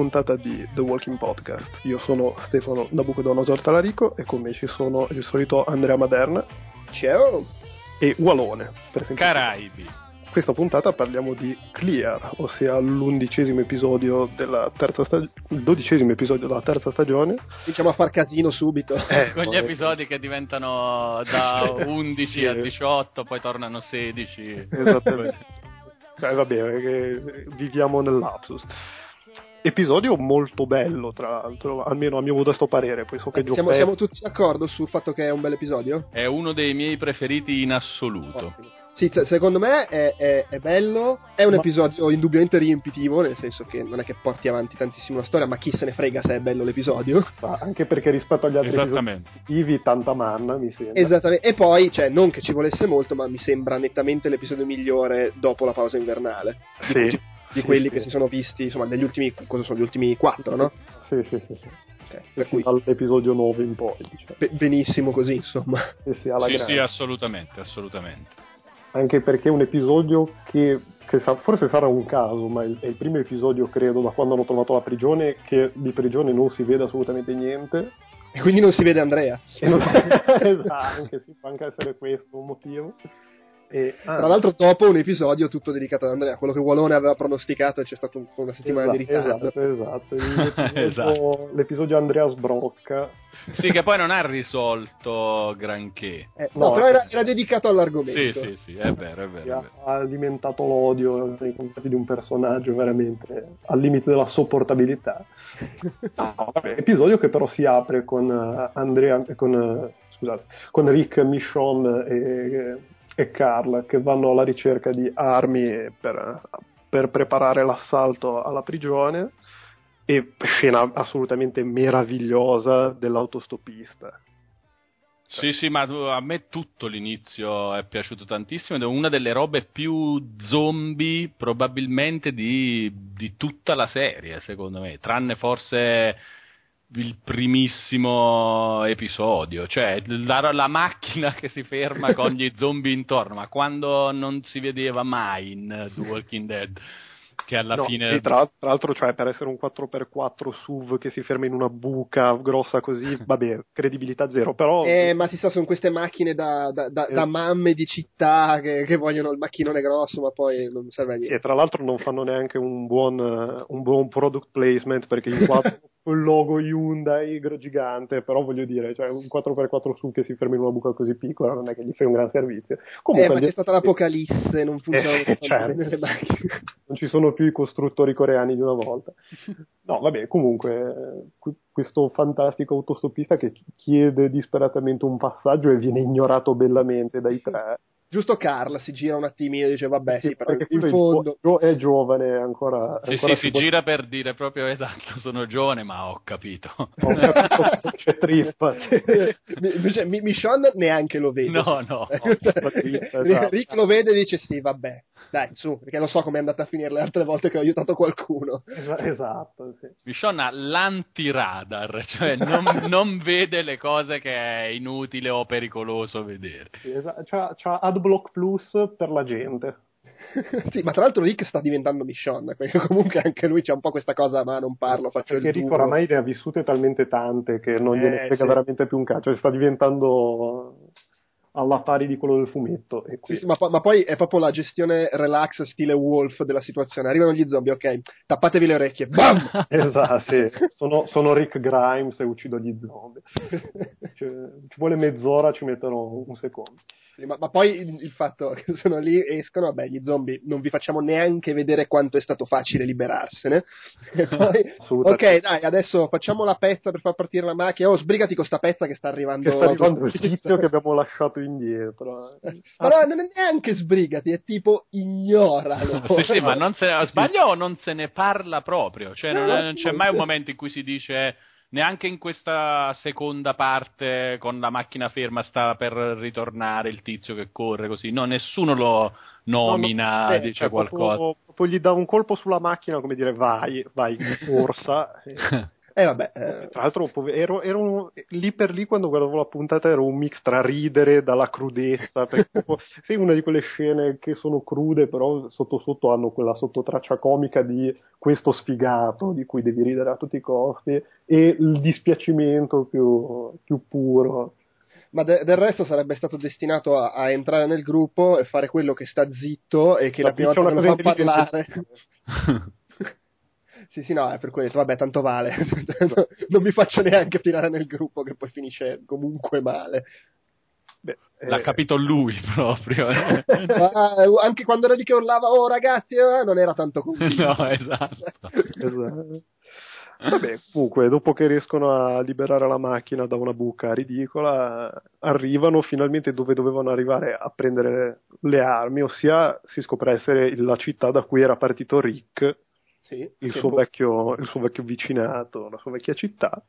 puntata di The Walking Podcast. Io sono Stefano Nabucodonosor Talarico e con me ci sono il solito Andrea Maderna Ciao! e Walone. Per semplificare. Caraibi. Questa puntata parliamo di Clear, ossia l'undicesimo episodio della terza stagione, il dodicesimo episodio della terza stagione. Cominciamo a far casino subito. Eh, Con gli poi- episodi che diventano da 11 a Sì. 18, poi tornano 16. Esattamente. Cioè, va bene, che viviamo nell'apsus. Episodio molto bello, tra l'altro, almeno a mio modesto parere. Poi so che siamo, Giuseppe- siamo tutti d'accordo sul fatto che è un bel episodio? È uno dei miei preferiti in assoluto. Ottimo. Sì, se- secondo me è, è- è bello, è un Ma- episodio indubbiamente riempitivo, nel senso che non è che porti avanti tantissimo la storia, ma chi se ne frega se è bello l'episodio. Ma anche perché rispetto agli altri Esattamente. episodi tanta manna, mi sembra. Esattamente. E poi, cioè, non che ci volesse molto, ma mi sembra nettamente l'episodio migliore dopo la pausa invernale. Sì, Di sì, quelli sì. che si sono visti, insomma, negli ultimi, cosa sono, gli ultimi quattro, no? Sì, sì, sì. sì. Ok, Per cui Dall'episodio 9 in poi, diciamo. be- benissimo così, insomma. Sì, sì, alla Sì, grande. sì, assolutamente, assolutamente. Anche perché è un episodio che, che sa- forse sarà un caso, ma è il primo episodio, credo, da quando hanno trovato la prigione, che di prigione non si vede assolutamente niente. E quindi non si vede Andrea. Esatto, anche sì, può anche essere questo un motivo. E, ah, Tra l'altro, dopo un episodio tutto dedicato ad Andrea, quello che Walone aveva pronosticato, c'è stata un- una settimana di esatto, ritardo. esatto, esatto. L'episodio, Esatto. l'episodio Andrea sbrocca. Sì, che poi non ha risolto granché. Eh, no, No, però era, era dedicato Sì, all'argomento. sì, sì, è vero, è vero. È ha, vero. ha alimentato l'odio nei confronti di un personaggio veramente al limite della sopportabilità. No, vabbè, episodio che però si apre con eh, Andrea, con, eh, scusate, con Rick, Michonne e, e Carl che vanno alla ricerca di armi per, per preparare l'assalto alla prigione e scena assolutamente meravigliosa dell'autostoppista. Sì, sì, ma a me tutto l'inizio è piaciuto tantissimo ed è una delle robe più zombie probabilmente di, di tutta la serie, secondo me, tranne forse il primissimo episodio, cioè la, la macchina che si ferma con gli zombie intorno, ma quando non si vedeva mai in The Walking Dead, che alla No, fine... sì, tra, tra l'altro, cioè, per essere un 4x4 SUV che si ferma in una buca grossa così, vabbè, credibilità zero, però Eh, ma si sa, sono queste macchine da, da- da- Eh. da mamme di città che, che vogliono il macchinone grosso, ma poi non serve a niente. e tra l'altro non fanno neanche un buon, un buon product placement perché inquadrano il logo Hyundai gigante, però voglio dire, cioè, un 4x4 SUV che si ferma in una buca così piccola non è che gli fai un gran servizio. Eh, Comunque, ma c'è stata l'apocalisse, non funzionano Eh, tanto certo. bene le macchine. non ci sono più i costruttori coreani di una volta. No, vabbè, comunque, eh, questo fantastico autostoppista che chiede disperatamente un passaggio e viene ignorato bellamente dai tre. Giusto Carl si gira un attimino e dice, vabbè, sì, però perché in fondo... gio- è giovane, ancora... Sì, ancora sì, si può- gira per dire proprio esatto, sono giovane, ma ho capito. Ho capito, c'è trippa. Michonne neanche lo vede. No, no. Rick lo vede e dice sì, vabbè, dai, su, perché lo so com'è andata a finire le altre volte che ho aiutato qualcuno. Es- Esatto, sì. Michonne ha l'antiradar, cioè non, non vede le cose che è inutile o pericoloso vedere. Sì, esa- c'ha, c'ha AdBlock Plus per la gente. sì, ma tra l'altro Rick sta diventando Michonne, perché comunque anche lui c'ha un po' questa cosa, ma non parlo, faccio Perché il Rick duro. oramai ne ha vissute talmente tante che non gliene Eh, frega sì. veramente più un cazzo. Cioè, sta diventando alla pari di quello del fumetto. E Sì, qui... sì, ma, po- ma poi è proprio la gestione relax stile Wolf della situazione. Arrivano gli zombie, ok, tappatevi le orecchie, bam! Esatto, sì. sono, sono Rick Grimes e uccido gli zombie. Cioè, ci vuole mezz'ora, ci mettono un secondo. Sì, ma, ma poi il, il fatto che sono lì, escono, vabbè, gli zombie non vi facciamo neanche vedere quanto è stato facile liberarsene. E poi, Assolutamente. ok, dai, adesso facciamo la pezza per far partire la macchina. Oh, sbrigati con sta pezza che sta arrivando. Che sta arrivando il tizio che abbiamo lasciato indietro. Ma no, non è neanche sbrigati, è tipo ignoralo. sì, sì, ma non se ne, sbaglio o non se ne parla proprio? Cioè, non, No, non c'è no, mai un momento in cui si dice neanche in questa seconda parte con la macchina ferma sta per ritornare il tizio che corre così. No, nessuno lo nomina, No, no, eh, dice cioè, qualcosa. Proprio, proprio gli dà un colpo sulla macchina, come dire, vai, vai, corsa. E- Eh vabbè, eh, Tra l'altro, ero, ero lì per lì quando guardavo la puntata ero un mix tra ridere dalla crudezza, perché sei una di quelle scene che sono crude, però sotto sotto hanno quella sottotraccia comica di questo sfigato di cui devi ridere a tutti i costi e il dispiacimento più, più puro. ma de- del resto sarebbe stato destinato a, a entrare nel gruppo e fare quello che sta zitto e che la, La prima volta che lo fa parlare. sì, sì, no, è per quello, vabbè, tanto vale. non mi faccio neanche tirare nel gruppo che poi finisce comunque male. Beh, L'ha eh, capito lui proprio. eh. Ma, eh, anche quando era lì che urlava, oh ragazzi, eh, non era tanto convinto. no, esatto. Esatto. Vabbè, comunque, dopo che riescono a liberare la macchina da una buca ridicola, arrivano finalmente dove dovevano arrivare a prendere le armi, ossia si scopre essere la città da cui era partito Rick, Sì, il suo, boh, vecchio, il suo vecchio vicinato, la sua vecchia città,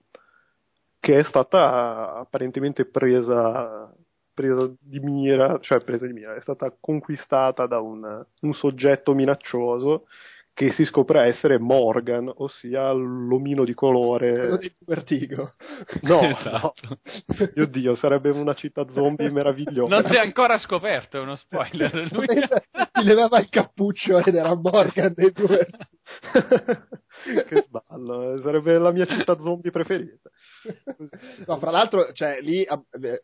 che è stata apparentemente presa, presa di mira, cioè presa di mira, è stata conquistata da un, un soggetto minaccioso che si scopre essere Morgan, ossia l'omino di quello colore. del Vertigo. No, Esatto. no. Mio Dio, sarebbe una città zombie meravigliosa. Non si è ancora scoperto, è uno spoiler. Lui- Ti levava il cappuccio ed era Morgan dei due. che sballo, eh, sarebbe la mia città zombie preferita. No, fra l'altro, cioè, lì eh, eh,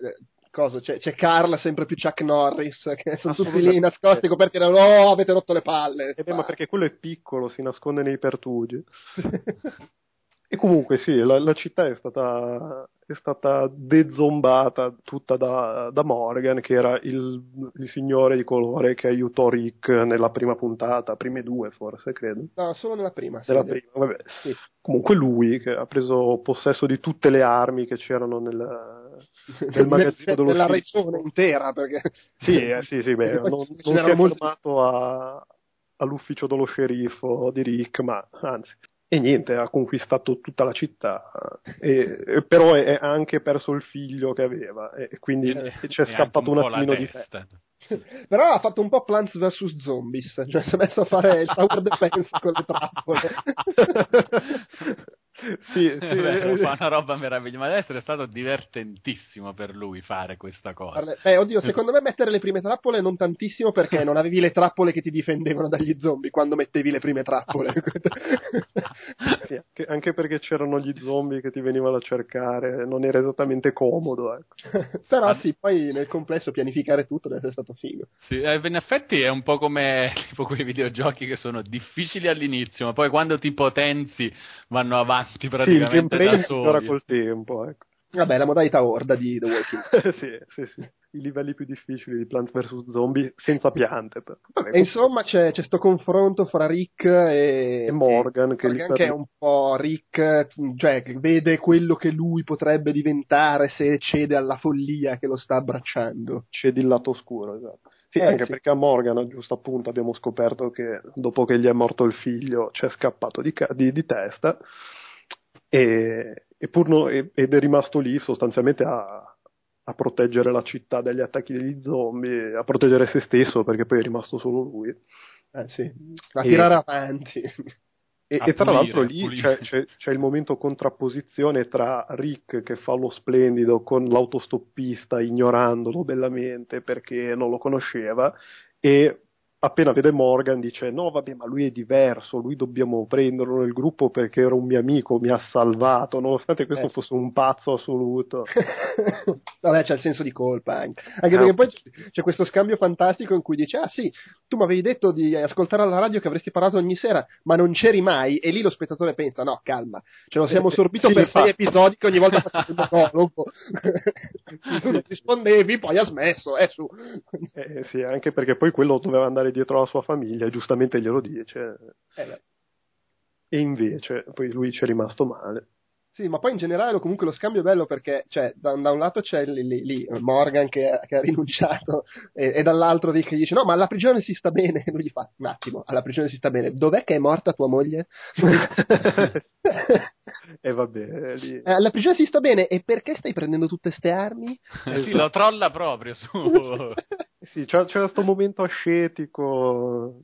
cosa, c'è, c'è Carl, sempre più Chuck Norris, che sono tutti lì nascosti, coperti da oh, avete rotto le palle. Eh beh, ma perché quello è piccolo, si nasconde nei pertugi. E comunque sì, la, la città è stata, è stata dezombata tutta da, da Morgan, che era il, il signore di colore che aiutò Rick nella prima puntata, prime due forse, credo. No, solo nella prima. sì. Nella prima, vabbè. Sì. Comunque lui che ha preso possesso di tutte le armi che c'erano nel, nel magazzino dello sceriffo. regione intera, perché... Sì, eh, sì, sì, beh, non, non si è fermato a- all'ufficio dello sceriffo di Rick, ma anzi. E niente, ha conquistato tutta la città, e, e però è, è anche perso il figlio che aveva, e quindi E- ci è e scappato un la attimino di te. testa. Però ha fatto un po' Plants vs Zombies, cioè si è messo a fare il tower defense con le trappole. sì, sì, vero, eh, fa una roba meravigliosa, ma deve essere stato divertentissimo per lui fare questa cosa. Eh, oddio, secondo me mettere le prime trappole non tantissimo perché non avevi le trappole che ti difendevano dagli zombie quando mettevi le prime trappole. sì, anche, perché c'erano gli zombie che ti venivano a cercare, non era esattamente comodo. Ecco. Però sì, poi nel complesso pianificare tutto deve essere stato figo. Sì, eh, in effetti è un po' come tipo quei videogiochi che sono difficili all'inizio, ma poi quando ti potenzi vanno avanti Sì, il praticamente da soli. col tempo. Ecco. Vabbè, la modalità horda di The Walking Dead. sì, sì, sì. I livelli più difficili di Plants vs. Zombie senza piante. però. Vabbè, E insomma c'è, c'è sto confronto fra Rick e, E Morgan, che Morgan che è un po' Rick, cioè che vede quello che lui potrebbe diventare se cede alla follia che lo sta abbracciando. cedi il lato oscuro, esatto. Sì, Eh, anche sì. perché a Morgan, a giusto appunto, abbiamo scoperto che dopo che gli è morto il figlio c'è scappato di, ca- di- di testa e, e pur no- e- ed è rimasto lì sostanzialmente a, a proteggere la città dagli attacchi degli zombie, a proteggere se stesso perché poi è rimasto solo lui. Eh sì, a E- tirare avanti. E, e tra pulire, l'altro lì c'è, c'è- c'è il momento contrapposizione tra Rick che fa lo splendido con l'autostoppista ignorandolo bellamente perché non lo conosceva e appena vede Morgan dice no vabbè ma lui è diverso, lui dobbiamo prenderlo nel gruppo perché era un mio amico, mi ha salvato, nonostante questo Eh. fosse un pazzo assoluto. Vabbè, c'è il senso di colpa anche. Anche Ah, perché ok. poi c'è questo scambio fantastico in cui dice: Ah, sì, tu mi avevi detto di ascoltare alla radio che avresti parlato ogni sera, ma non c'eri mai. E lì lo spettatore pensa: No, calma, ce lo siamo Eh, sorbito sì, per sei infatti. episodi che ogni volta facciamo il monologo. tu non rispondevi, poi ha smesso. Eh, su. Eh, sì, anche perché poi quello doveva andare dietro alla sua famiglia giustamente glielo dice. Eh. E invece poi lui ci è rimasto male. Sì, ma poi in generale comunque lo scambio è bello perché cioè, da, da un lato c'è lì, lì- lì Morgan che, che ha rinunciato e, e dall'altro Rick che dice no ma alla prigione si sta bene e lui gli fa un attimo alla prigione si sta bene dov'è che è morta tua moglie? E vabbè, lì... Eh, la prigione si sta bene, e perché stai prendendo tutte ste armi? Eh sì, lo trolla proprio su. sì, c'è, c'è questo momento ascetico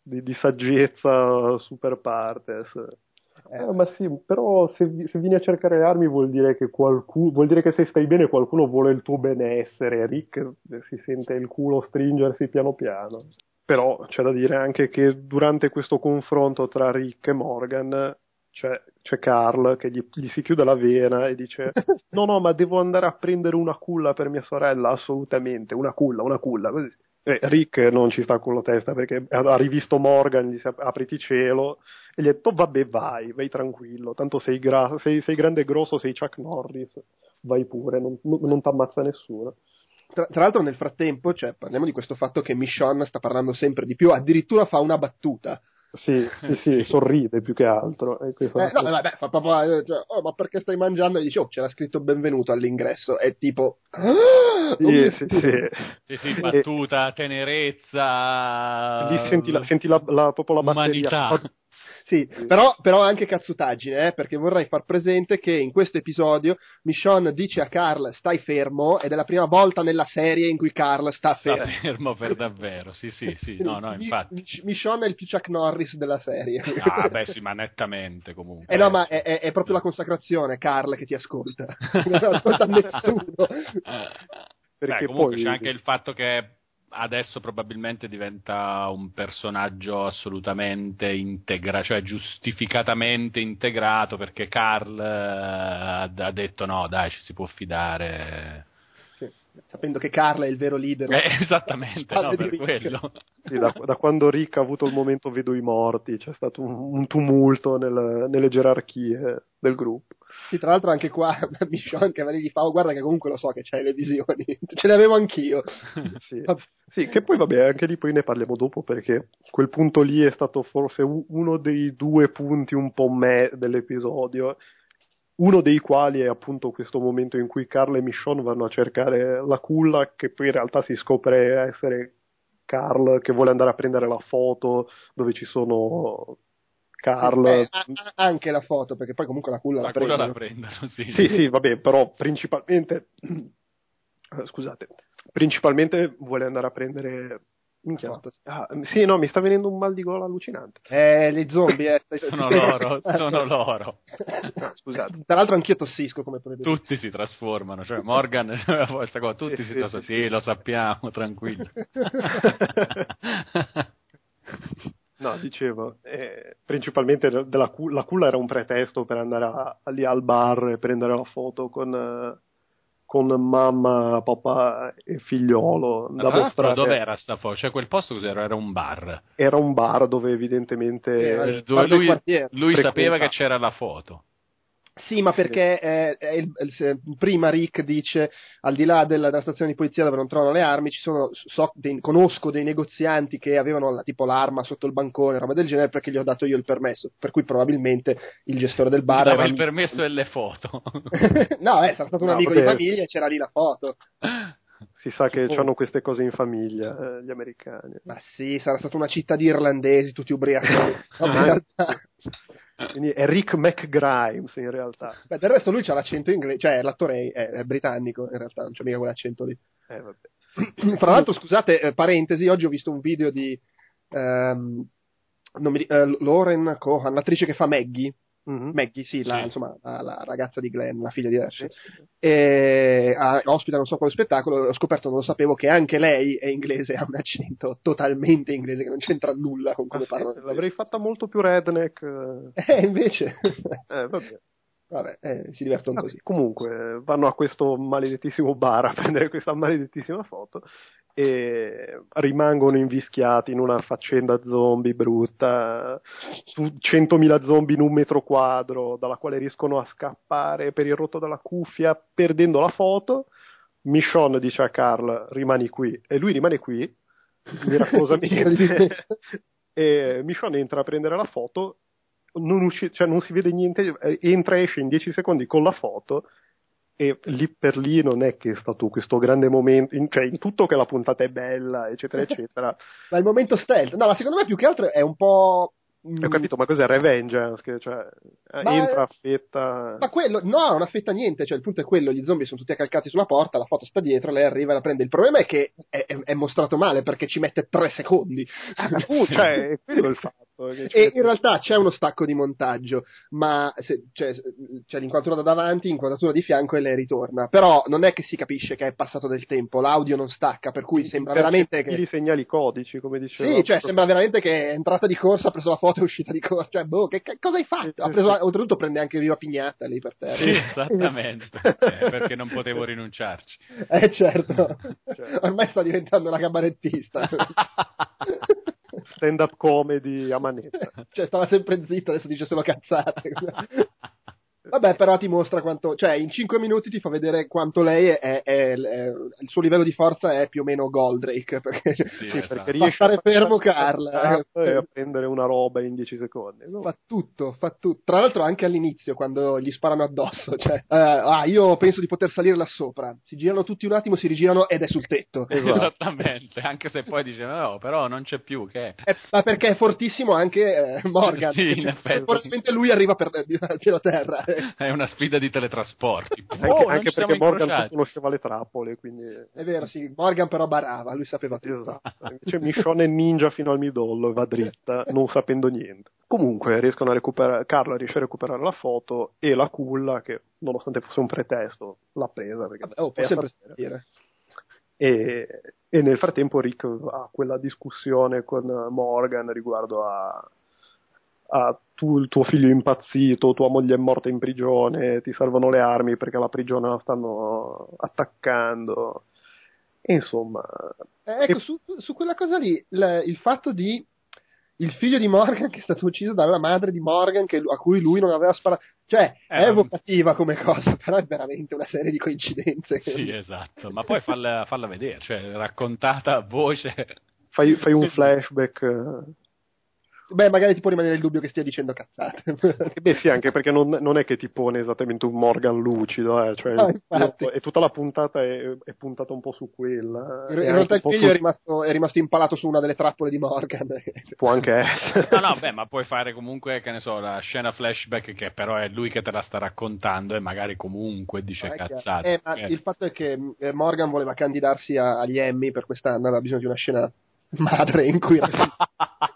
di, di saggezza super partes. Eh, ma sì, però se, se, vieni a cercare le armi vuol dire che qualcuno vuol dire che se stai bene qualcuno vuole il tuo benessere. Rick si sente il culo stringersi piano piano. Però c'è da dire anche che durante questo confronto tra Rick e Morgan c'è, c'è Carl che gli, gli, si chiude la vena e dice: No, no, ma devo andare a prendere una culla per mia sorella. Assolutamente, una culla, una culla. Così. E Rick non ci sta con la testa perché ha rivisto Morgan, gli si apriti cielo e gli ha detto: Vabbè, vai, vai tranquillo. Tanto sei, gra- sei, sei grande e grosso, sei Chuck Norris. Vai pure, non, non ti ammazza nessuno. Tra, tra, l'altro, nel frattempo, cioè, parliamo di questo fatto che Michonne sta parlando sempre di più, addirittura fa una battuta sì, sì, sì, sorride più che altro. Eh, no, vabbè, fa proprio, eh, cioè, oh, ma perché stai mangiando? E dici, oh, c'era scritto benvenuto all'ingresso. È tipo, ah, sì, sì, sì. sì, sì, battuta, tenerezza. Lì senti, la, senti la, la, proprio la batteria. Umanità. Sì, però, però anche cazzutaggine, eh, perché vorrei far presente che in questo episodio Michonne dice a Carl stai fermo ed è la prima volta nella serie in cui Carl sta fermo. Sta fermo per davvero, sì sì sì, no no infatti. Michonne è il più Chuck Norris della serie. Ah beh sì, ma nettamente comunque. Eh no, ma è, è, è proprio la consacrazione, Carl, che ti ascolta. non ascolta nessuno. Perché beh, comunque poi... c'è anche il fatto che adesso probabilmente diventa un personaggio assolutamente integrato, cioè giustificatamente integrato perché Carl eh, ha detto no, dai, ci si può fidare. Sapendo che Carl è il vero leader. Eh, esattamente, no, per quello. Sì, da, da, quando Rick ha avuto il momento vedo i morti, c'è stato un, un tumulto nel, nelle gerarchie del gruppo. Sì, tra l'altro anche qua Michon che gli fa, oh, guarda che comunque lo so che c'hai le visioni, ce le avevo anch'io. sì. sì, che poi vabbè, anche lì poi ne parliamo dopo perché quel punto lì è stato forse uno dei due punti un po' me dell'episodio, uno dei quali è appunto questo momento in cui Carl e Michonne vanno a cercare la culla che poi in realtà si scopre essere Carl che vuole andare a prendere la foto dove ci sono Carl. Eh, anche la foto, perché poi comunque la culla la, la prendono. La prendono sì. sì, sì, vabbè, però principalmente, scusate, principalmente vuole andare a prendere Minchia, ah, sì, no, mi sta venendo un mal di gola allucinante. Eh, gli zombie, eh, sono loro, sono loro. Scusate. Tra l'altro anch'io tossisco, come potete Tutti si trasformano, cioè Morgan, cioè, tutti sì, si trasformano, sì, sì, sì, lo sappiamo, tranquillo. No, dicevo, eh, principalmente della la culla era un pretesto per andare a, lì al bar e prendere la foto con, eh, con mamma, papà e figliolo. Da mostrare. dove era sta foto? Cioè quel posto cos'era? Era un bar? Era un bar dove evidentemente... Eh, dove lui, lui sapeva che c'era la foto. Sì, ma perché eh, il, il, prima Rick dice al di là della, della, stazione di polizia dove non trovano le armi, ci sono, so, dei, conosco dei negozianti che avevano la, tipo l'arma sotto il bancone, roba del genere, perché gli ho dato io il permesso. Per cui probabilmente il gestore del bar. Aveva il permesso e le foto. no, eh, sarà stato un no, amico vabbè. di famiglia e c'era lì la foto. Si sa che oh. hanno queste cose in famiglia, eh, gli americani. Ma sì, sarà stata una città di irlandesi, tutti ubriachi. Quindi è Rick McGrimes in realtà. Beh, del resto lui c'ha l'accento inglese, cioè l'attore è, è britannico in realtà, non c'è mica quell'accento lì. Eh. Fra l'altro, scusate, eh, parentesi, oggi ho visto un video di um, mi, uh, Lauren Cohan, l'attrice che fa Maggie, Mm-hmm. Maggie, sì, la, sì. Insomma, la, la, ragazza di Glenn, la figlia di Ash, e a, ospita non so quale spettacolo, ho scoperto, non lo sapevo, che anche lei è inglese, ha un accento totalmente inglese che non c'entra nulla con come ah, parla. Sì, l'avrei fatta molto più redneck. Eh, invece. eh, vabbè. Vabbè, eh, si divertono così. Comunque, vanno a questo maledettissimo bar a prendere questa maledettissima foto e rimangono invischiati in una faccenda zombie brutta su 100.000 zombie in un metro quadro dalla quale riescono a scappare per il rotto della cuffia perdendo la foto. Michonne dice a Carl rimani qui. E lui rimane qui miracolosamente. E Michonne entra a prendere la foto non, usci- cioè non si vede niente entra e esce in 10 secondi con la foto e lì per lì non è che è stato questo grande momento, in, cioè in tutto che la puntata è bella, eccetera, eccetera. ma il momento stealth, no, ma secondo me più che altro è un po'. Ho capito, ma cos'è Revengeance? Che, cioè, eh, ma, entra, affetta. Ma quello, no, non affetta niente. Cioè, il punto è quello: gli zombie sono tutti accalcati sulla porta, la foto sta dietro, lei arriva e la prende. Il problema è che è, è, è mostrato male perché ci mette tre secondi. Uh, cioè, quello è il fatto. E in realtà c'è uno stacco di montaggio, ma se, cioè, c'è l'inquadratura da davanti, l'inquadratura di fianco e lei ritorna. Però non è che si capisce che è passato del tempo, l'audio non stacca, per cui sembra veramente che. I segnali codici, come dicevo. Sì, cioè sembra veramente che è entrata di corsa, ha preso la foto e è uscita di corsa. Cioè, boh, che, che cosa hai fatto? Ha preso, oltretutto prende anche viva pignata lì per terra. Sì, esattamente. eh, perché non potevo rinunciarci. Eh, certo. Cioè. Ormai sta diventando una cabarettista. Stand-up comedy a manetta. cioè, stava sempre zitto, adesso dice solo cazzate. Vabbè, però ti mostra quanto, cioè in 5 minuti ti fa vedere quanto lei è, è, è, è il suo livello di forza è più o meno Goldrake, perché, sì, sì, perché riesce a stare fermo Carl e a prendere una roba in 10 secondi. No? Fa tutto, fa tutto. Tra l'altro anche all'inizio, quando gli sparano addosso, cioè, uh, ah, io penso di poter salire là sopra. Si girano tutti un attimo, si rigirano ed è sul tetto. Esatto. Esattamente, anche se poi dice no, però non c'è più, che è? ma perché è fortissimo anche eh, Morgan. sì, in effetti. Probabilmente lui arriva per a terra. È una sfida di teletrasporti. anche, oh, anche perché Morgan conosceva le trappole, quindi... È vero, sì, Morgan però barava, lui sapeva tutto. Esatto. Invece Michonne ninja fino al midollo e va dritta, non sapendo niente. Comunque riescono a recuperare, Carla riesce a recuperare la foto e la culla, che nonostante fosse un pretesto, l'ha presa. Perché Vabbè, oh, può sempre dire. E, e, nel frattempo Rick ha quella discussione con Morgan riguardo a ah, tu, il tuo figlio è impazzito, tua moglie è morta in prigione, ti servono le armi perché la prigione la stanno attaccando. E insomma... Eh, ecco, e... su, su, quella cosa lì, il, il fatto di il figlio di Morgan che è stato ucciso dalla madre di Morgan che, a cui lui non aveva sparato. Cioè, eh, è evocativa come cosa, però è veramente una serie di coincidenze. Sì, esatto, ma poi falla, falla vedere, cioè, raccontata a voce. Fai, fai un flashback eh, Beh, magari ti può rimanere il dubbio che stia dicendo cazzate. Beh, sì, anche perché non, non, è che ti pone esattamente un Morgan lucido, eh, cioè, ah, e tutta la puntata è, è, puntata un po' su quella. In, in realtà il figlio su... è, rimasto, è, rimasto, impalato su una delle trappole di Morgan. Può anche essere. No, no, beh, ma puoi fare comunque, che ne so, la scena flashback che però è lui che te la sta raccontando e magari comunque dice ah, cazzate. Eh, ma eh. il fatto è che eh, Morgan voleva candidarsi a, agli Emmy per quest'anno, aveva bisogno di una scena madre in cui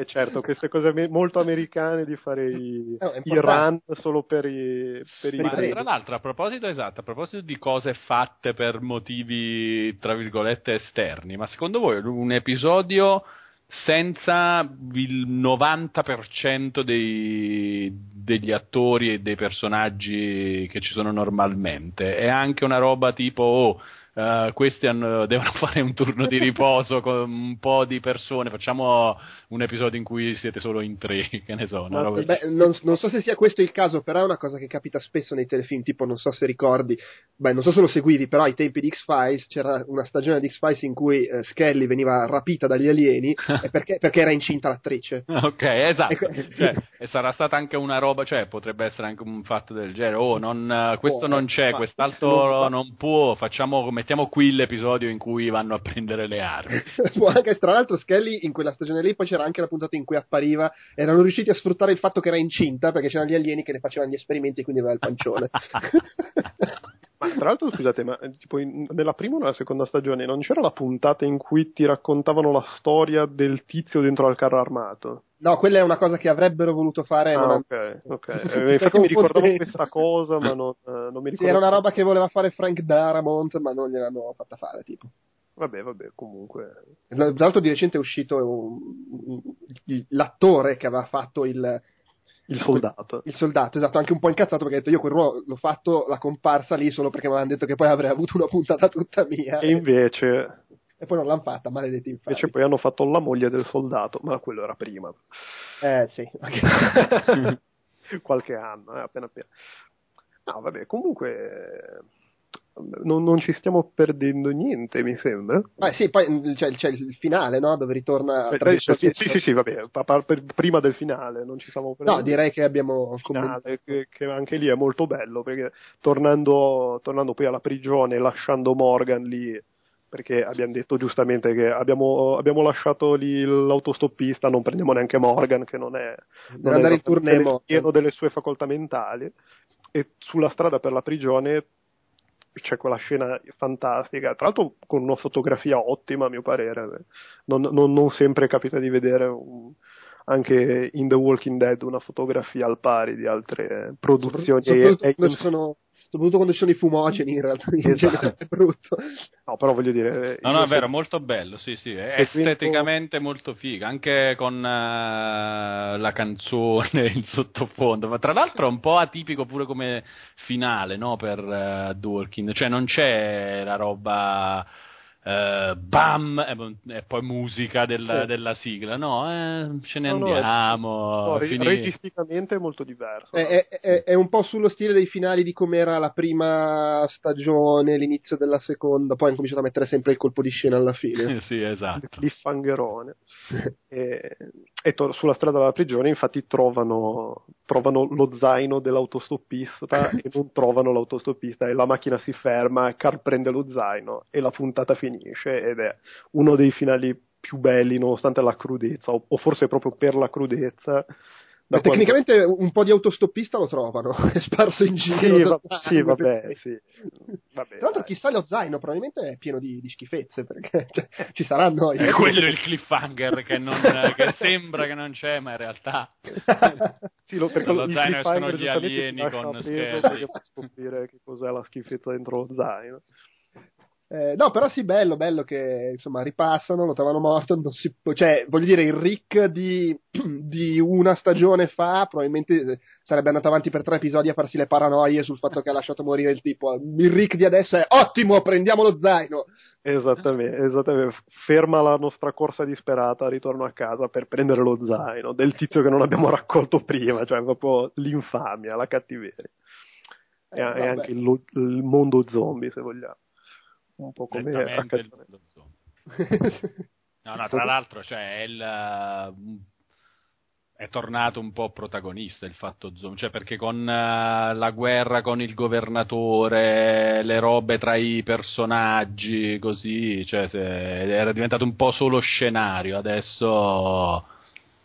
e certo, queste cose molto americane di fare i, i run solo per i, per i Ma, Tra l'altro, a proposito, esatto, a proposito di cose fatte per motivi, tra virgolette, esterni, ma secondo voi un episodio senza il 90% dei, degli attori e dei personaggi che ci sono normalmente è anche una roba tipo... Oh, uh, questi hanno, devono fare un turno di riposo con un po' di persone, facciamo un episodio in cui siete solo in tre, che ne so. No, beh, non, non, so se sia questo il caso, però è una cosa che capita spesso nei telefilm, tipo non so se ricordi, beh non so se lo seguivi, però ai tempi di X-Files c'era una stagione di X-Files in cui uh, Skelly veniva rapita dagli alieni perché, perché, era incinta l'attrice. ok, esatto. Ecco. cioè, e sarà stata anche una roba, cioè potrebbe essere anche un fatto del genere, oh non, uh, questo oh, non c'è, quest'altro non, non può, facciamo come mettiamo qui l'episodio in cui vanno a prendere le armi. anche, tra l'altro, Skelly in quella stagione lì, poi c'era anche la puntata in cui appariva, erano riusciti a sfruttare il fatto che era incinta perché c'erano gli alieni che le facevano gli esperimenti e quindi aveva il pancione. Ma tra l'altro, scusate, ma tipo in, nella prima o nella seconda stagione non c'era la puntata in cui ti raccontavano la storia del tizio dentro al carro armato? No, quella è una cosa che avrebbero voluto fare. Ah, ok, ok. Eh, infatti mi ricordavo questa cosa, ma non, eh, non mi ricordo. Sì, era una roba che voleva fare Frank Darabont, ma non gliel'hanno fatta fare, tipo. Vabbè, vabbè, comunque. Tra l'altro di recente è uscito l'attore che aveva fatto il, il soldato. Il soldato, esatto, anche un po' incazzato perché ha detto io quel ruolo l'ho fatto la comparsa lì solo perché mi avevano detto che poi avrei avuto una puntata tutta mia. E invece... E poi non l'hanno fatta, maledetti infatti. Invece poi hanno fatto la moglie del soldato, ma quello era prima. Eh sì. Qualche anno, eh, appena appena. No, vabbè, comunque non, non, ci stiamo perdendo niente, mi sembra. Ah, sì, poi mm, c'è, c'è il finale, no? Dove ritorna. Eh, sì, sì, sì, sì, vabbè, prima del finale, non ci siamo perdendo. No, direi che abbiamo finale, che, che, anche lì è molto bello perché tornando, tornando poi alla prigione, lasciando Morgan lì perché abbiamo detto giustamente che abbiamo, abbiamo lasciato lì l'autostoppista, non prendiamo neanche Morgan che non è, non è tournée pieno delle sue facoltà mentali e sulla strada per la prigione c'è quella scena fantastica, tra l'altro con una fotografia ottima a mio parere, non, non, non sempre capita di vedere un, anche in The Walking Dead una fotografia al pari di altre produzioni. Soprattutto, e, sono, soprattutto quando ci sono i fumogeni in realtà in esatto. è brutto no però voglio dire no no è vero molto bello sì sì è esteticamente quinto... molto figa anche con uh, la canzone in sottofondo ma tra l'altro è un po' atipico pure come finale no per uh, The Walking cioè non c'è la roba Uh, bam e, poi musica del, sì. della sigla no? Eh, ce ne no, andiamo no, no, registicamente è molto diverso è, è, è, un po' sullo stile dei finali di com'era la prima stagione l'inizio della seconda poi hanno cominciato a mettere sempre il colpo di scena alla fine. Sì esatto. Il cliffhangerone. E, e to- sulla strada della prigione infatti trovano, trovano lo zaino dell'autostoppista e non trovano l'autostoppista e la macchina si ferma Carl prende lo zaino e la puntata finisce finisce ed è uno dei finali più belli nonostante la crudezza o, o forse proprio per la crudezza Beh, tecnicamente un po' di autostoppista lo trovano, è sparso in giro. Sì, va, sì vabbè, sì. Vabbè, Tra l'altro, chissà lo zaino, probabilmente è pieno di, di schifezze, perché cioè, ci saranno... È quello il cliffhanger che, non, che, sembra che non c'è, ma in realtà... sì, lo, perché lo zaino escono gli alieni con scherzi. Per scoprire che cos'è la schifezza dentro lo zaino. Eh, no, però sì, bello, bello che insomma ripassano, lo trovano morto, si, cioè voglio dire, il Rick di, di, una stagione fa probabilmente sarebbe andato avanti per tre episodi a farsi le paranoie sul fatto che ha lasciato morire il tipo. Il Rick di adesso è ottimo, prendiamo lo zaino. Esattamente, esattamente, ferma la nostra corsa disperata, ritorno a casa per prendere lo zaino del tizio che non abbiamo raccolto prima, cioè proprio l'infamia, la cattiveria. Eh, e, e anche il, il mondo zombie, se vogliamo un po' come No, no, tra l'altro, cioè, è, il, è tornato un po' protagonista il fatto zombie, cioè perché con uh, la guerra con il governatore, le robe tra i personaggi, così, cioè, se, era diventato un po' solo scenario, adesso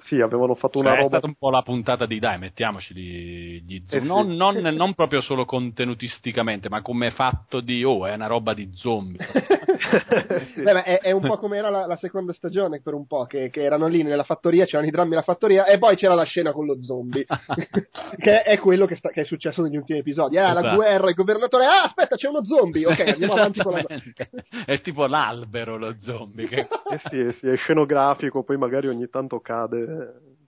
sì, avevano fatto una cioè, roba. È stata un po' la puntata di dai, mettiamoci di, di zombie. Eh non, sì. non, non, proprio solo contenutisticamente, ma come fatto di oh, è una roba di zombie. sì. Beh, è, è, un po' come era la, la, seconda stagione per un po', che, che, erano lì nella fattoria, c'erano i drammi nella fattoria, e poi c'era la scena con lo zombie, che è quello che, sta, che, è successo negli ultimi episodi. Ah, esatto. la guerra, il governatore, ah, aspetta, c'è uno zombie. Ok, andiamo avanti con la. è tipo l'albero lo zombie. Che... eh sì, sì, è scenografico, poi magari ogni tanto cade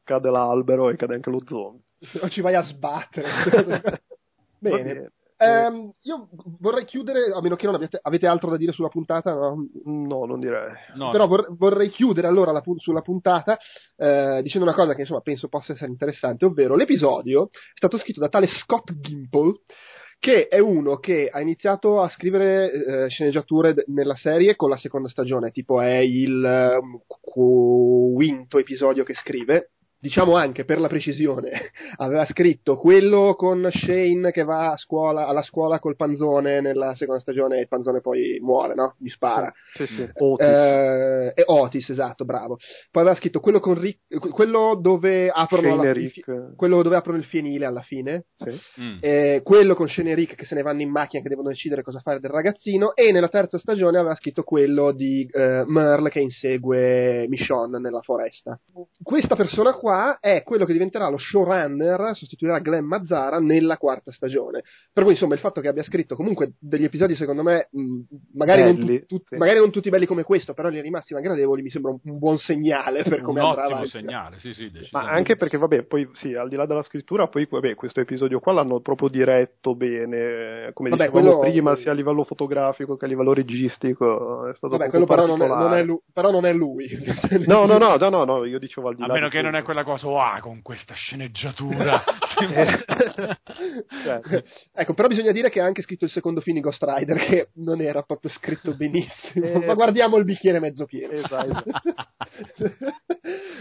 cade l'albero e cade anche lo zombie. O ci vai a sbattere. Bene. Um, io vorrei chiudere, a meno che non abbiate, avete altro da dire sulla puntata, no? No, non direi. No, Però vor, vorrei chiudere allora la, sulla puntata eh, dicendo una cosa che insomma penso possa essere interessante, ovvero l'episodio è stato scritto da tale Scott Gimple che è uno che ha iniziato a scrivere eh, sceneggiature d- nella serie con la seconda stagione, tipo è il um, quinto episodio che scrive, diciamo anche per la precisione, aveva scritto quello con Shane che va a scuola, alla scuola col panzone nella seconda stagione e il panzone poi muore, no? Gli spara. Sì, sì. Eh, Otis. Eh, e Otis, esatto, bravo. Poi aveva scritto quello con Rick, quello dove aprono, la, il, quello dove aprono il fienile alla fine, sì. mm. eh, quello con Shane e Rick che se ne vanno in macchina che devono decidere cosa fare del ragazzino e nella terza stagione aveva scritto quello di uh, Merle che insegue Michonne nella foresta. Questa persona qua qua è quello che diventerà lo showrunner, sostituirà Glenn Mazzara nella quarta stagione. Per cui, insomma, il fatto che abbia scritto comunque degli episodi, secondo me, mh, magari, belli, non tu, tu, sì. magari, non tutti belli come questo, però li rimasti ma gradevoli, mi sembra un, un buon segnale per come un andrà ottimo avanti. segnale, sì, sì, Ma anche perché, vabbè, poi sì, al di là della scrittura, poi vabbè, questo episodio qua l'hanno proprio diretto bene, come vabbè, dicevamo quello... prima, sia a livello fotografico che a livello registico. È stato vabbè, quello però non, è, non è lui, però non è lui. no, no, no, no, no, io dicevo al di là. A meno che non è quella quella cosa, wow, con questa sceneggiatura. cioè, ecco, però bisogna dire che ha anche scritto il secondo film di Ghost Rider, che non era proprio scritto benissimo. Eh, ma guardiamo il bicchiere mezzo pieno. Esatto.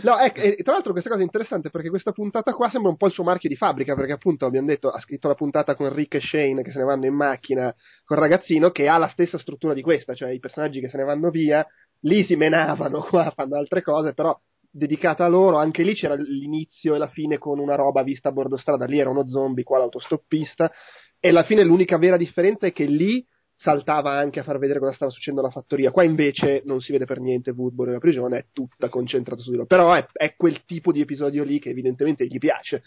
no, ecco, e, tra l'altro questa cosa è interessante perché questa puntata qua sembra un po' il suo marchio di fabbrica, perché appunto abbiamo detto, ha scritto la puntata con Rick e Shane che se ne vanno in macchina con il ragazzino, che ha la stessa struttura di questa, cioè i personaggi che se ne vanno via, lì si menavano, qua fanno altre cose, però dedicata a loro, anche lì c'era l'inizio e la fine con una roba vista a bordo strada, lì era uno zombie, qua l'autostoppista, e alla fine l'unica vera differenza è che lì saltava anche a far vedere cosa stava succedendo alla fattoria, qua invece non si vede per niente Woodbury nella prigione, è tutta concentrata su di loro, però è, è, quel tipo di episodio lì che evidentemente gli piace.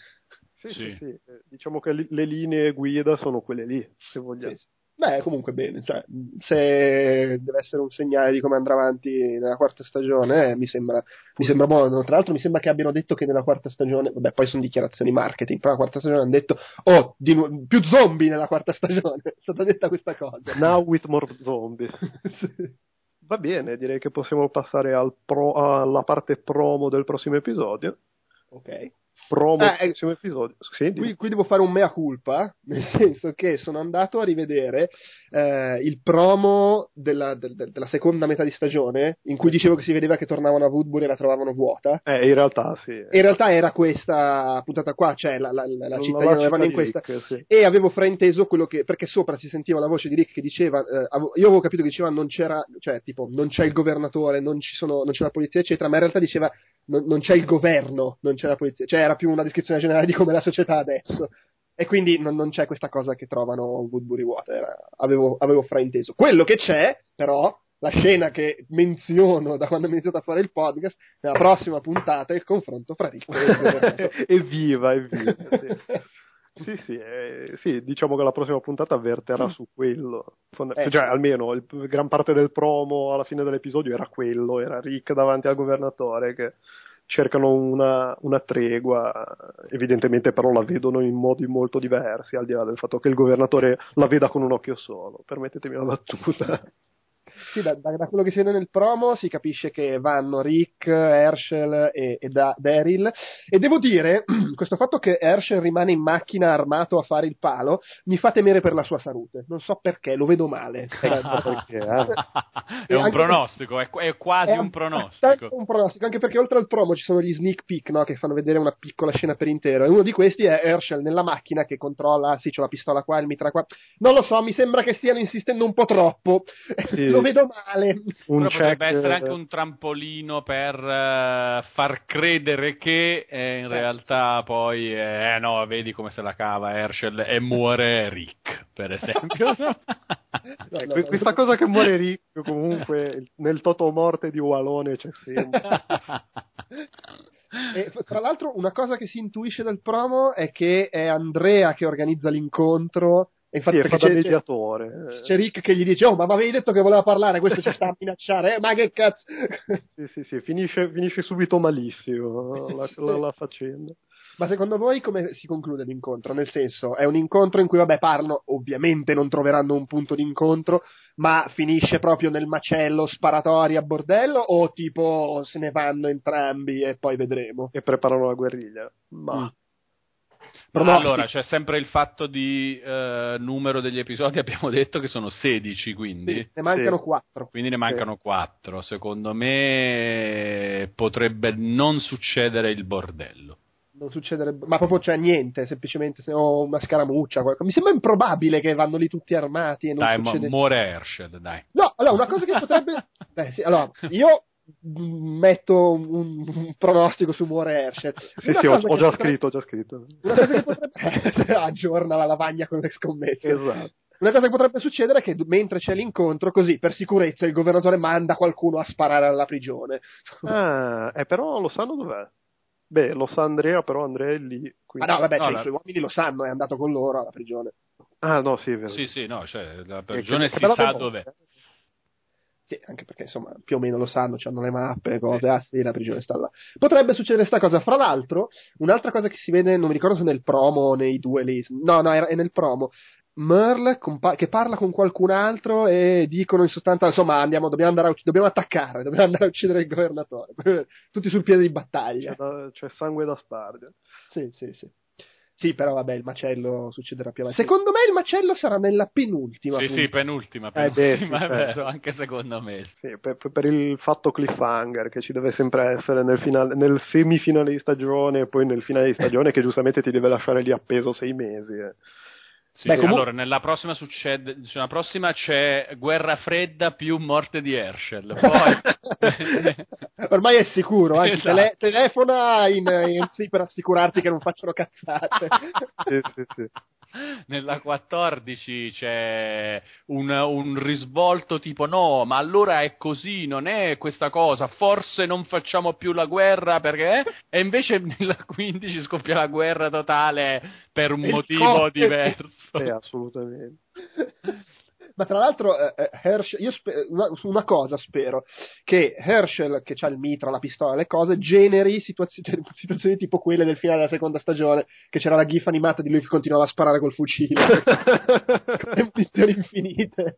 Sì, sì, sì, sì. diciamo che le linee guida sono quelle lì, se vogliamo. Sì, Beh, comunque bene, cioè, se deve essere un segnale di come andrà avanti nella quarta stagione, eh, mi, sembra, mi, sembra, buono. Tra l'altro mi sembra che abbiano detto che nella quarta stagione, vabbè, poi sono dichiarazioni marketing, però la quarta stagione hanno detto, oh, nu- più zombie nella quarta stagione, è stata detta questa cosa. Now with more zombie. sì. Va bene, direi che possiamo passare al pro, alla parte promo del prossimo episodio. Ok promo ah, eh, episodio. Sì, qui, qui, devo fare un mea culpa, nel senso che sono andato a rivedere eh, il promo della, del, della, seconda metà di stagione, in cui dicevo che si vedeva che tornavano a Woodbury e la trovavano vuota. Eh, in realtà sì. In realtà era questa puntata qua, cioè la, la, la, la cittadina vanno in questa. Rick, sì. E avevo frainteso quello che, perché sopra si sentiva la voce di Rick che diceva, eh, io avevo capito che diceva non c'era, cioè tipo non c'è il governatore, non, ci sono, non c'è la polizia, eccetera, ma in realtà diceva non, non c'è il governo, non c'è la polizia, cioè era più una descrizione generale di come è la società adesso. E quindi non, non c'è questa cosa che trovano Woodbury Water. Avevo, avevo frainteso. Quello che c'è, però, la scena che menziono da quando ho iniziato a fare il podcast, nella prossima puntata è il confronto fra Rick e Evviva, evviva. Sì. Sì, sì, eh, sì, diciamo che la prossima puntata avverterà su quello. Fond- eh, cioè, almeno il, gran parte del promo alla fine dell'episodio era quello, era Rick davanti al governatore che cercano una, una, tregua, evidentemente però la vedono in modi molto diversi, al di là del fatto che il governatore la veda con un occhio solo. Permettetemi una battuta. Sì, da, da, quello che si vede nel promo si capisce che vanno Rick, Herschel e, e da, Daryl. E devo dire, questo fatto che Herschel rimane in macchina armato a fare il palo mi fa temere per la sua salute. Non so perché, lo vedo male. perché, eh? è un pronostico, perché, è, quasi è un, un pronostico. un pronostico, anche perché oltre al promo ci sono gli sneak peek no, che fanno vedere una piccola scena per intero. E uno di questi è Herschel nella macchina che controlla, sì, c'è la pistola qua, il mitra qua. Non lo so, mi sembra che stiano insistendo un po' troppo. Sì. lo vedo male. Un check... potrebbe essere anche un trampolino per uh, far credere che eh, in eh. realtà poi, eh, no, vedi come se la cava Herschel e muore Rick, per esempio. no, no, no, questa cosa che muore Rick comunque nel toto morte di Walone c'è sempre. E, tra l'altro, una cosa che si intuisce dal promo è che è Andrea che organizza l'incontro e infatti sì, fa da mediatore. C'è Rick che gli dice: Oh, ma avevi detto che voleva parlare, questo ci sta a minacciare, eh? ma che cazzo. sì, sì, sì, finisce, finisce subito malissimo la, la, la faccenda. Ma secondo voi come si conclude l'incontro? Nel senso, è un incontro in cui, vabbè, parlano, ovviamente non troveranno un punto d'incontro, ma finisce proprio nel macello sparatori a bordello o tipo se ne vanno entrambi e poi vedremo? E preparano la guerriglia? Ma... Mm. Pronostico. Allora, c'è sempre il fatto di eh, numero degli episodi, abbiamo detto che sono 16, quindi. Sì, ne mancano sì. 4. Quindi ne mancano sì. 4. Secondo me potrebbe non succedere il bordello. Non succedere, ma proprio c'è niente, semplicemente se ho una scaramuccia. Qualcosa. Mi sembra improbabile che vanno lì tutti armati e non dai, succede... muore Herschel, dai. No, allora, una cosa che potrebbe... Beh, sì, allora, io metto un, un, pronostico su muore Herschel. Sì, sì, ho, ho, già scritto, ho già scritto. Una cosa che potrebbe aggiorna la lavagna con le scommesse. Esatto. Una cosa che potrebbe succedere è che mentre c'è l'incontro, così per sicurezza il governatore manda qualcuno a sparare alla prigione. Ah, eh, però lo sanno dov'è? Beh, lo sa Andrea, però Andrea è lì. Quindi... Ah no, vabbè, no, cioè, la... i suoi uomini lo sanno, è andato con loro alla prigione. Ah, no, sì, è vero. Sì, sì, no, cioè, la prigione si sa dov'è. Sì, anche perché insomma più o meno lo sanno, hanno le mappe, le cose, ah sì, la prigione sta là. Potrebbe succedere questa cosa. Fra l'altro, un'altra cosa che si vede, non mi ricordo se nel promo o nei due lì, no, no, è nel promo. Merle compa- che parla con qualcun altro e dicono in sostanza insomma andiamo, dobbiamo, andare a ucc- dobbiamo attaccare, dobbiamo andare a uccidere il governatore tutti sul piede di battaglia c'è, da- c'è sangue da spargere. sì sì sì sì però vabbè il macello succederà più avanti secondo me il macello sarà nella penultima Sì, puntata. sì, penultima, Eh, penultima beh, sì, è certo. vero, anche secondo me. Sì, per, per il fatto cliffhanger che ci deve sempre essere nel, finale, nel semifinale di stagione e poi nel finale di stagione che giustamente ti deve lasciare lì appeso sei mesi. eh. Sì, Beh, sì, comu- allora nella prossima succede, cioè, nella prossima c'è guerra fredda più morte di Herschel. Poi ormai è sicuro anzi Esatto. tele- telefona in, in sì per assicurarti che non facciano cazzate Sì, sì, sì. Nella 14 c'è un, un risvolto tipo no, ma allora è così, non è questa cosa, forse non facciamo più la guerra perché e invece nella 15 scoppia la guerra totale per un Il motivo diverso. Sì, assolutamente. Ma tra l'altro, eh, eh, Herschel, io spe- una, su una cosa spero, che Herschel, che ha il mitra, la pistola, le cose, generi situazio- cioè, situazioni tipo quelle del finale della seconda stagione, che c'era la gif animata di lui che continuava a sparare col fucile, con missioni infinite.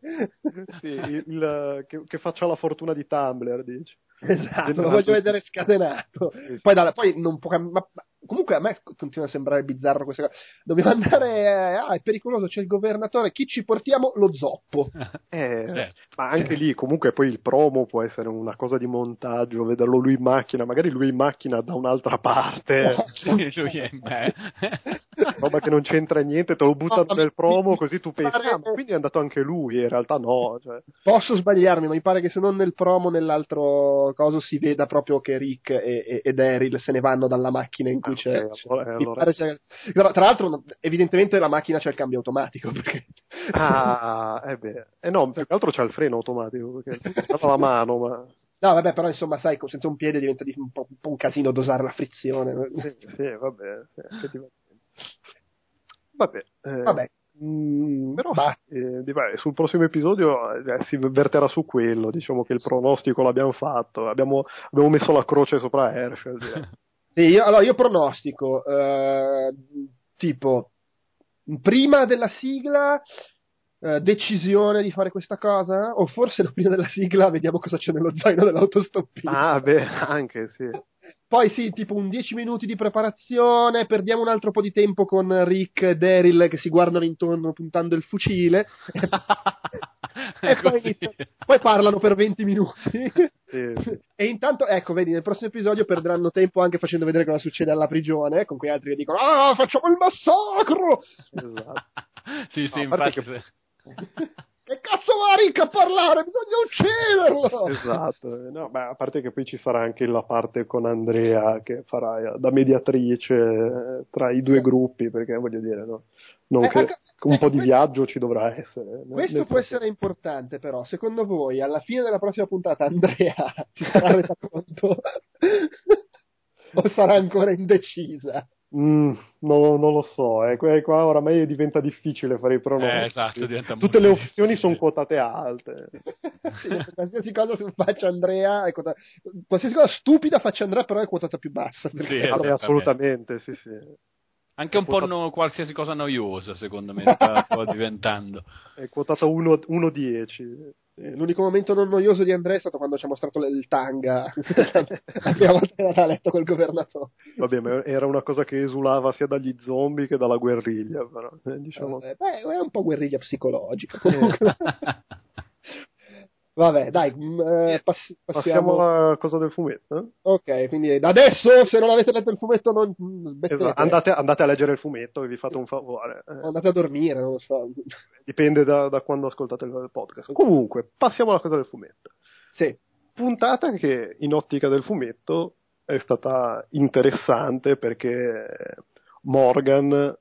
Sì, il- che, che faccia la fortuna di Tumblr, dici. Esatto, lo voglio vedere scatenato. Poi, dalla- poi non può cam- ma- ma comunque a me continua a sembrare bizzarro questa cosa. Dobbiamo andare, eh, ah, è pericoloso, c'è il governatore, chi ci portiamo? Lo zoppo. Eh, Certo. ma anche lì comunque poi il promo può essere una cosa di montaggio, vederlo lui in macchina, magari lui in macchina da un'altra parte, Sì, lui è- beh. roba che non c'entra niente, te lo buttano No, nel promo così tu pensi, pare- ah, quindi è andato anche lui, in realtà no. Cioè. Posso sbagliarmi, ma mi pare che se non nel promo, nell'altro coso si veda proprio che Rick e, e, e Daryl se ne vanno dalla macchina in cui Ah, c'è. ok, c'è- allora- mi allora- pare c'è- Però, tra l'altro, evidentemente la macchina c'è il cambio automatico. Perché... Ah, eh beh, eh no, più che altro c'è il freno automatico, perché è stata la mano, ma... No, vabbè, però insomma, sai, con- senza un piede diventa di- un po', un casino dosare la frizione. Sì, sì, vabbè, sì. Vabbè, eh, Vabbè. Mm, Però eh, sul prossimo episodio eh, si verterà su quello, diciamo che il pronostico l'abbiamo fatto, abbiamo, abbiamo messo la croce sopra Herschel. Sì, io, allora io pronostico, eh, tipo, prima della sigla, eh, decisione di fare questa cosa, o forse prima della sigla vediamo cosa c'è nello zaino dell'autostoppista. ah, beh, anche sì. Poi sì, tipo un 10 minuti di preparazione, perdiamo un altro po' di tempo con Rick e Daryl che si guardano intorno puntando il fucile, e poi, poi parlano per 20 minuti. Sì, sì. E intanto, ecco, vedi, nel prossimo episodio perderanno tempo anche facendo vedere cosa succede alla prigione, con quei altri che dicono Ah, facciamo il massacro! Esatto. sì, sì, No, infatti. Che Rick a parlare? Bisogna ucciderlo! Esatto, no, beh, a parte che poi ci sarà anche la parte con Andrea che farà eh, da mediatrice eh, tra i due gruppi, perché voglio dire, no? Non Eh, che anche- un po' di eh, viaggio ci dovrà essere. nel- Questo può frattempo. essere importante, però, secondo voi, alla fine della prossima puntata, Andrea si sarà resa conto? o sarà ancora indecisa? Mm, no, non lo so, eh. qua, qua oramai diventa difficile fare i pronostici. Eh, esatto, diventa Tutte molto le opzioni difficile. sono quotate alte. Sì, qualsiasi cosa faccia Andrea, è quotata- qualsiasi cosa stupida faccia Andrea, però è quotata più bassa. perché- Sì, Eh, esattamente. assolutamente, sì, sì. Anche un po' no- qualsiasi cosa noiosa, secondo me, sta diventando. È quotata 1-10. Eh, L'unico momento non noioso di Andrea è stato quando ci ha mostrato il tanga la prima volta che era a letto col governatore. Vabbè, ma era una cosa che esulava sia dagli zombie che dalla guerriglia, però, eh, diciamo. Eh, beh, è un po' guerriglia psicologica. comunque. Vabbè, dai, mm, eh, pass- Passiamo passiamo. alla cosa del fumetto. eh? Ok, quindi da adesso, se non avete letto il fumetto, non. Esatto, Andate, andate a leggere il fumetto e vi fate un favore. eh. Andate a dormire, non lo so. Dipende da, da quando ascoltate il podcast. Comunque, passiamo alla cosa del fumetto. Sì, Puntata che in ottica del fumetto è stata interessante perché Morgan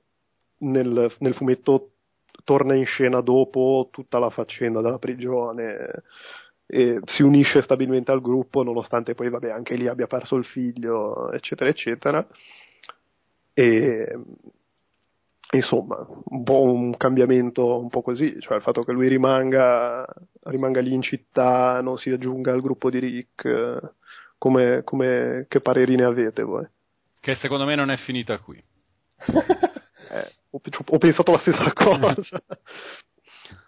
nel, nel fumetto torna in scena dopo tutta la faccenda della prigione e si unisce stabilmente al gruppo nonostante poi vabbè anche lì abbia perso il figlio eccetera eccetera e insomma un po' un cambiamento un po' così cioè il fatto che lui rimanga rimanga lì in città non si aggiunga al gruppo di Rick eh, come, come che pareri ne avete voi? Che secondo me non è finita qui. Ho, ho pensato la stessa cosa.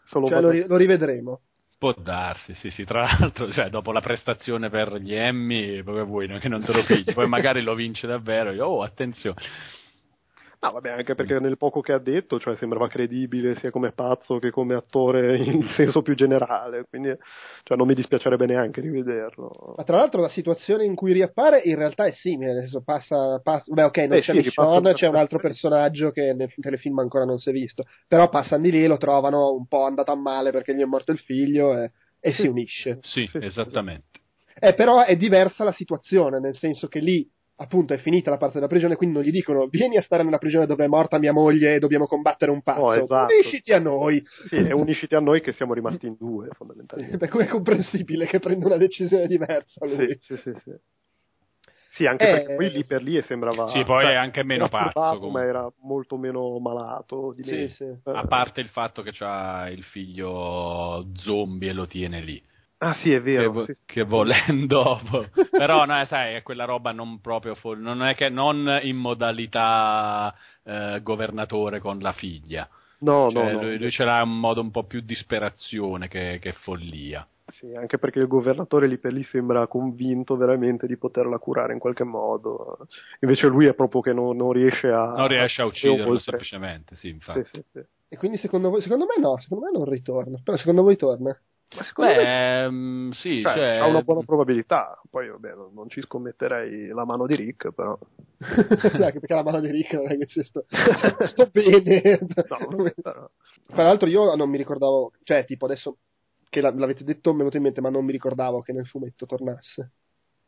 cioè, lo, ri- lo rivedremo. Può darsi, sì, sì. Tra l'altro, cioè, dopo la prestazione per gli Emmy, come vuoi, che non te lo pigli, poi magari lo vince davvero. Io, oh, attenzione. No, vabbè, anche perché nel poco che ha detto, cioè, sembrava credibile sia come pazzo che come attore in senso più generale, quindi cioè, non mi dispiacerebbe neanche rivederlo. Ma tra l'altro la situazione in cui riappare in realtà è simile, nel senso passa, passa beh ok, non eh, c'è sì, Michonne, c'è un altro personaggio che nel telefilm ancora non si è visto, però passano di lì e lo trovano un po' andato a male perché gli è morto il figlio e, e si unisce. Sì, sì esattamente. Eh, però è diversa la situazione, nel senso che lì appunto è finita la parte della prigione, quindi non gli dicono vieni a stare nella prigione dove è morta mia moglie e dobbiamo combattere un pazzo, oh, esatto. unisciti a noi. Sì, e unisciti a noi che siamo rimasti in due fondamentalmente. Beh, come è comprensibile che prenda una decisione diversa lui. Sì, sì, sì. sì. Sì, anche eh, perché poi lì per lì sembrava... Sì, poi cioè, è anche meno pazzo. Ma era molto meno malato di sì, sì. A parte il fatto che ha il figlio zombie e lo tiene lì. Ah sì, è vero. Che, sì, che volendo... Però, no, sai, è quella roba non proprio... Full, non è che non in modalità eh, governatore con la figlia. No, cioè, no, lui, no. lui c'era un modo un po' più disperazione che, che follia. Sì, anche perché il governatore lì per lì sembra convinto veramente di poterla curare in qualche modo. Invece lui è proprio che non, non riesce a... Non riesce a ucciderlo semplicemente, sì, infatti. Sì, sì, sì. E quindi secondo voi... Secondo me no, secondo me non ritorna. Però secondo voi torna? Beh, me... um, sì, cioè, cioè... ha una buona probabilità. Poi, vabbè, non, non, ci scommetterei la mano di Rick, però. Dai, perché la mano di Rick non è che ci sto, sto bene. No, però... Tra l'altro, io non mi ricordavo, cioè, tipo, adesso che l'avete detto mi è venuto in mente, ma non mi ricordavo che nel fumetto tornasse.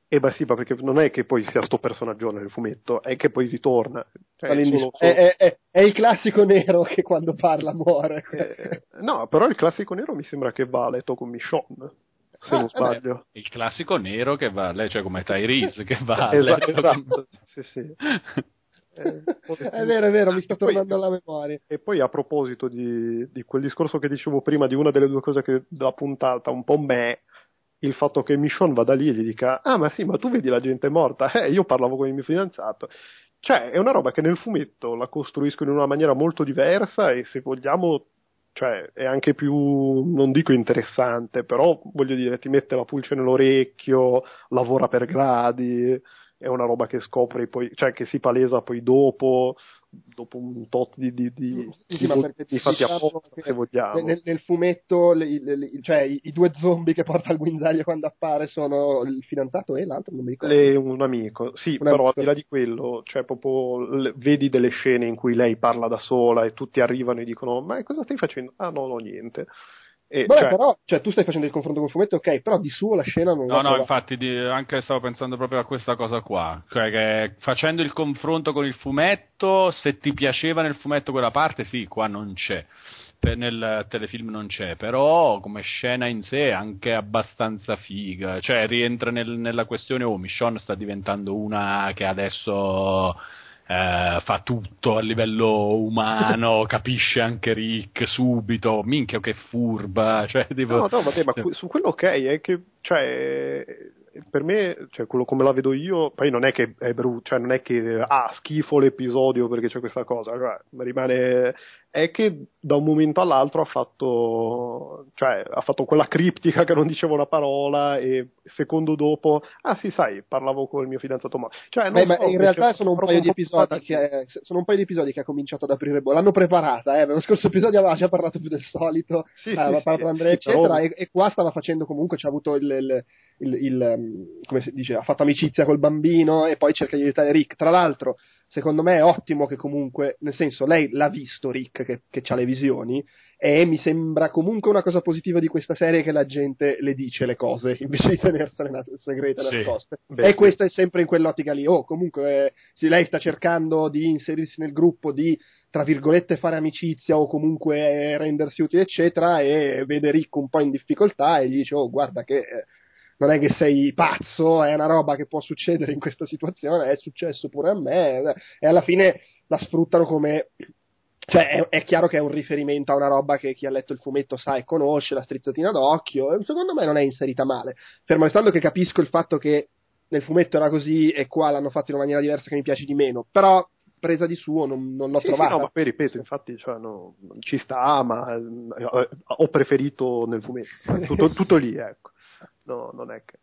Eh beh sì, ma perché non è che poi sia sto personaggio nel fumetto, è che poi ritorna. Cioè, è, solo, solo... È, è, è, il classico nero che quando parla muore. Eh, no, però il classico nero mi sembra che va a letto con Michonne. Se ah, non sbaglio. Beh, il classico nero che va a letto, cioè come Tyrese che va a letto. esatto, con... sì, sì. Eh, è vero, è vero, mi sta tornando alla memoria. E poi a proposito di, di, quel discorso che dicevo prima, di una delle due cose che della puntata, un po' me, il fatto che Michonne vada lì e gli dica ah ma sì ma tu vedi la gente morta? Eh io parlavo con il mio fidanzato. Cioè è una roba che nel fumetto la costruiscono in una maniera molto diversa e se vogliamo cioè è anche più non dico interessante però voglio dire ti mette la pulce nell'orecchio lavora per gradi è una roba che scopri poi, cioè che si palesa poi dopo, dopo un tot di, di, di, sì, di, di, fatti apposta, se vogliamo. Nel, nel fumetto, le, le, le, cioè i, i, due zombie che porta il guinzaglio quando appare sono il fidanzato e l'altro, non mi ricordo. Le, un amico, sì, un però amico. al di là di quello, cioè proprio vedi delle scene in cui lei parla da sola e tutti arrivano e dicono ma cosa stai facendo? Ah no, no, niente. E, Beh, cioè... però, cioè, tu stai facendo il confronto col fumetto, ok, però di suo la scena non No, no, infatti, di, anche stavo pensando proprio a questa cosa qua. Cioè, che facendo il confronto con il fumetto, se ti piaceva nel fumetto quella parte, sì, qua non c'è. nel telefilm non c'è, però come scena in sé è anche abbastanza figa. Cioè, rientra nel, nella questione, oh, Michonne sta diventando una che adesso eh, fa tutto a livello umano, capisce anche Rick subito, minchia che furba, cioè, tipo... No, no, vabbè, ma su quello ok, è che, cioè, per me, cioè, quello come la vedo io, poi non è che è brutto, cioè non è che ah, schifo l'episodio perché c'è questa cosa, cioè, rimane è che da un momento all'altro ha fatto, cioè, ha fatto quella criptica che non diceva una parola e secondo dopo, ah sì, sai, parlavo con il mio fidanzato ma cioè, Beh, so, ma in realtà sono un, paio di episodi che, sono un paio di episodi che ha cominciato ad aprire bolla, l'hanno preparata, eh, nello scorso episodio aveva già parlato più del solito, sì, eh, aveva sì, parlato sì, Andrea, eccetera, e, e, qua stava facendo comunque, ci ha avuto il, il, il, il, come si dice, ha fatto amicizia col bambino e poi cerca di aiutare Rick. Tra l'altro, secondo me è ottimo che comunque, nel senso, lei l'ha visto Rick che, che ha le visioni e mi sembra comunque una cosa positiva di questa serie che la gente le dice le cose invece di tenersene nas- segrete sì. nascoste. Beh, e sì. questo è sempre in quell'ottica lì. Oh, comunque, eh, se lei sta cercando di inserirsi nel gruppo, di tra virgolette fare amicizia o comunque rendersi utile, eccetera, e vede Rick un po' in difficoltà e gli dice: Oh, guarda che. Eh, non è che sei pazzo, è una roba che può succedere in questa situazione, è successo pure a me, e alla fine la sfruttano come cioè è, è, chiaro che è un riferimento a una roba che chi ha letto il fumetto sa e conosce, la strizzatina d'occhio, secondo me non è inserita male, fermo restando che capisco il fatto che nel fumetto era così e qua l'hanno fatto in una maniera diversa che mi piace di meno, però presa di suo non, non l'ho sì, trovata. Sì, no, ma poi ripeto, infatti cioè, no, ci sta, ma eh, ho preferito nel fumetto, tutto, tutto lì, ecco. No, non è che...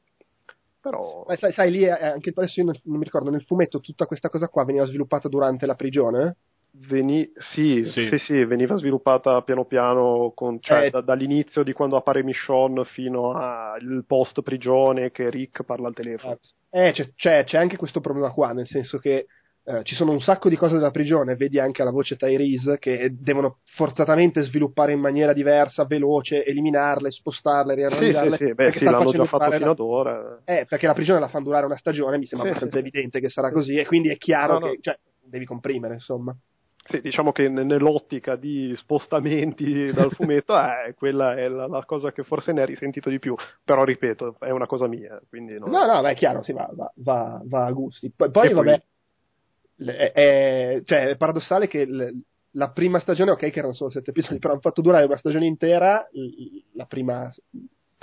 Però... Ma sai, sai, lì anche adesso io non mi ricordo, nel fumetto tutta questa cosa qua veniva sviluppata durante la prigione? Veni... Sì, sì. sì, sì, veniva sviluppata piano piano, con, cioè, eh... da, dall'inizio di quando appare Michonne fino al post prigione che Rick parla al telefono. Eh, c'è, c'è, c'è anche questo problema qua, nel senso che eh, ci sono un sacco di cose della prigione, vedi anche alla voce Tyrese che devono forzatamente sviluppare in maniera diversa, veloce, eliminarle, spostarle, riarrangiarle. Sì, sì, sì. Beh, sì l'hanno già fatto fino ad ora. Eh, perché la prigione la fanno durare una stagione, mi sembra sì, abbastanza sì. evidente che sarà così, e quindi è chiaro no, che Cioè, devi comprimere, insomma. Sì, diciamo che nell'ottica di spostamenti dal fumetto, eh, quella è la, la, cosa che forse ne ha risentito di più. Però ripeto, è una cosa mia. Quindi non... No, no, beh, è chiaro, sì, va, va, va, a gusti. Poi, poi vabbè, è, è, cioè, è paradossale che l, la prima stagione, ok, che erano solo sette episodi, però hanno fatto durare una stagione intera, la prima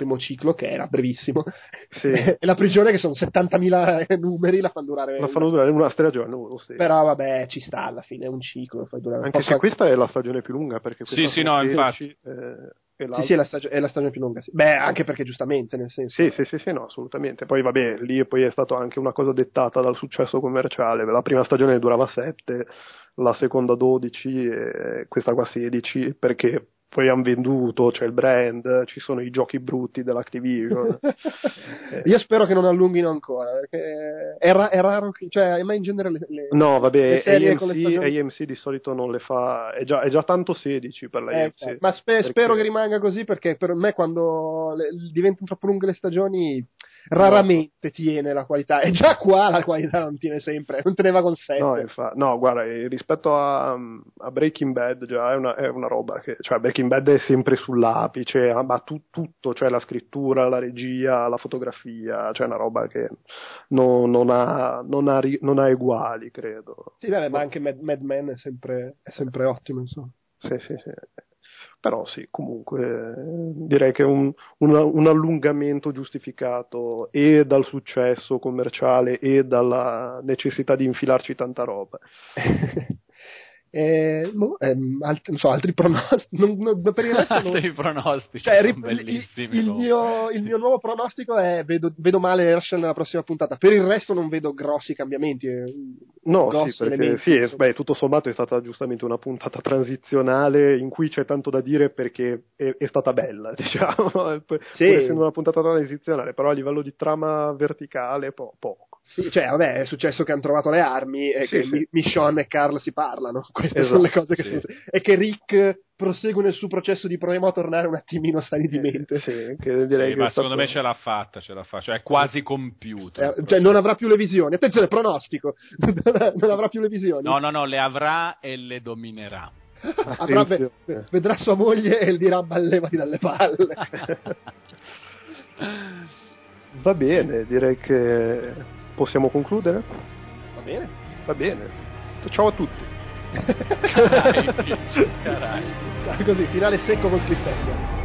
primo ciclo che era brevissimo sì. e la prigione che sono 70.000 numeri la fanno durare la fanno durare una stagione uno, sì. però vabbè ci sta alla fine è un ciclo fai durare anche se questa è la stagione più lunga perché sì sì no 16, infatti eh, sì, sì, è la, stagio- è la, stagione più lunga. Sì. Beh, anche perché giustamente, nel senso. Sì, sì, sì, sì, no, assolutamente. Poi, vabbè, lì poi è stata anche una cosa dettata dal successo commerciale. La prima stagione durava 7, la seconda 12 e questa qua 16, perché poi hanno venduto, c'è il brand, ci sono i giochi brutti dell'Activision. eh. Io spero che non allunghino ancora, perché è, ra- è raro che, cioè, ma in genere le, le No, vabbè, le AMC, stagioni... AMC, di solito non le fa, è già, è già tanto 16 per la eh, AMC. Ma spe- perché... spero che rimanga così, perché per me quando le, diventano troppo lunghe le stagioni raramente no. tiene la qualità e già qua la qualità non tiene sempre non teneva con 7 no, infa- no guarda rispetto a, a, Breaking Bad già è una, è una, roba che cioè Breaking Bad è sempre sull'apice ma tu, tutto cioè la scrittura la regia la fotografia cioè una roba che non, non, ha, non, ha, non ha, uguali credo. Sì beh, ma anche Mad, Mad Men è sempre, è sempre ottimo insomma. Sì sì sì però sì, comunque direi che un, un, un, allungamento giustificato e dal successo commerciale e dalla necessità di infilarci tanta roba. Eh, boh, ehm, alt- so, altri pronostici. Non, non, per il resto non... altri pronostici cioè, rip- bellissimi. Il, il, mio, il, mio, nuovo pronostico è: vedo, vedo, male Herschel nella prossima puntata. Per il resto non vedo grossi cambiamenti. Eh, no, grossi sì, perché sì, beh, tutto sommato è stata giustamente una puntata transizionale in cui c'è tanto da dire perché è, è stata bella, diciamo. Sì. Pur essendo una puntata transizionale, però a livello di trama verticale, po- poco. Sì, cioè, vabbè, è successo che hanno trovato le armi e sì, che sì. Michonne e Carl si parlano. Queste esatto, sono le cose che sì. sono... E che Rick prosegue nel suo processo di proviamo a tornare un attimino sani di mente. Sì, che direi sì, che ma secondo me ce l'ha fatta, ce l'ha fatta, cioè è quasi compiuto. Eh, cioè non avrà più le visioni. Attenzione, pronostico. non avrà più le visioni. No, no, no, le avrà e le dominerà. Avrà, vedrà sua moglie e dirà ballevati dalle palle. Va bene, direi che Possiamo concludere? Va bene. Va bene. Ciao a tutti. Carai, carai. Così, finale secco col cliffhanger.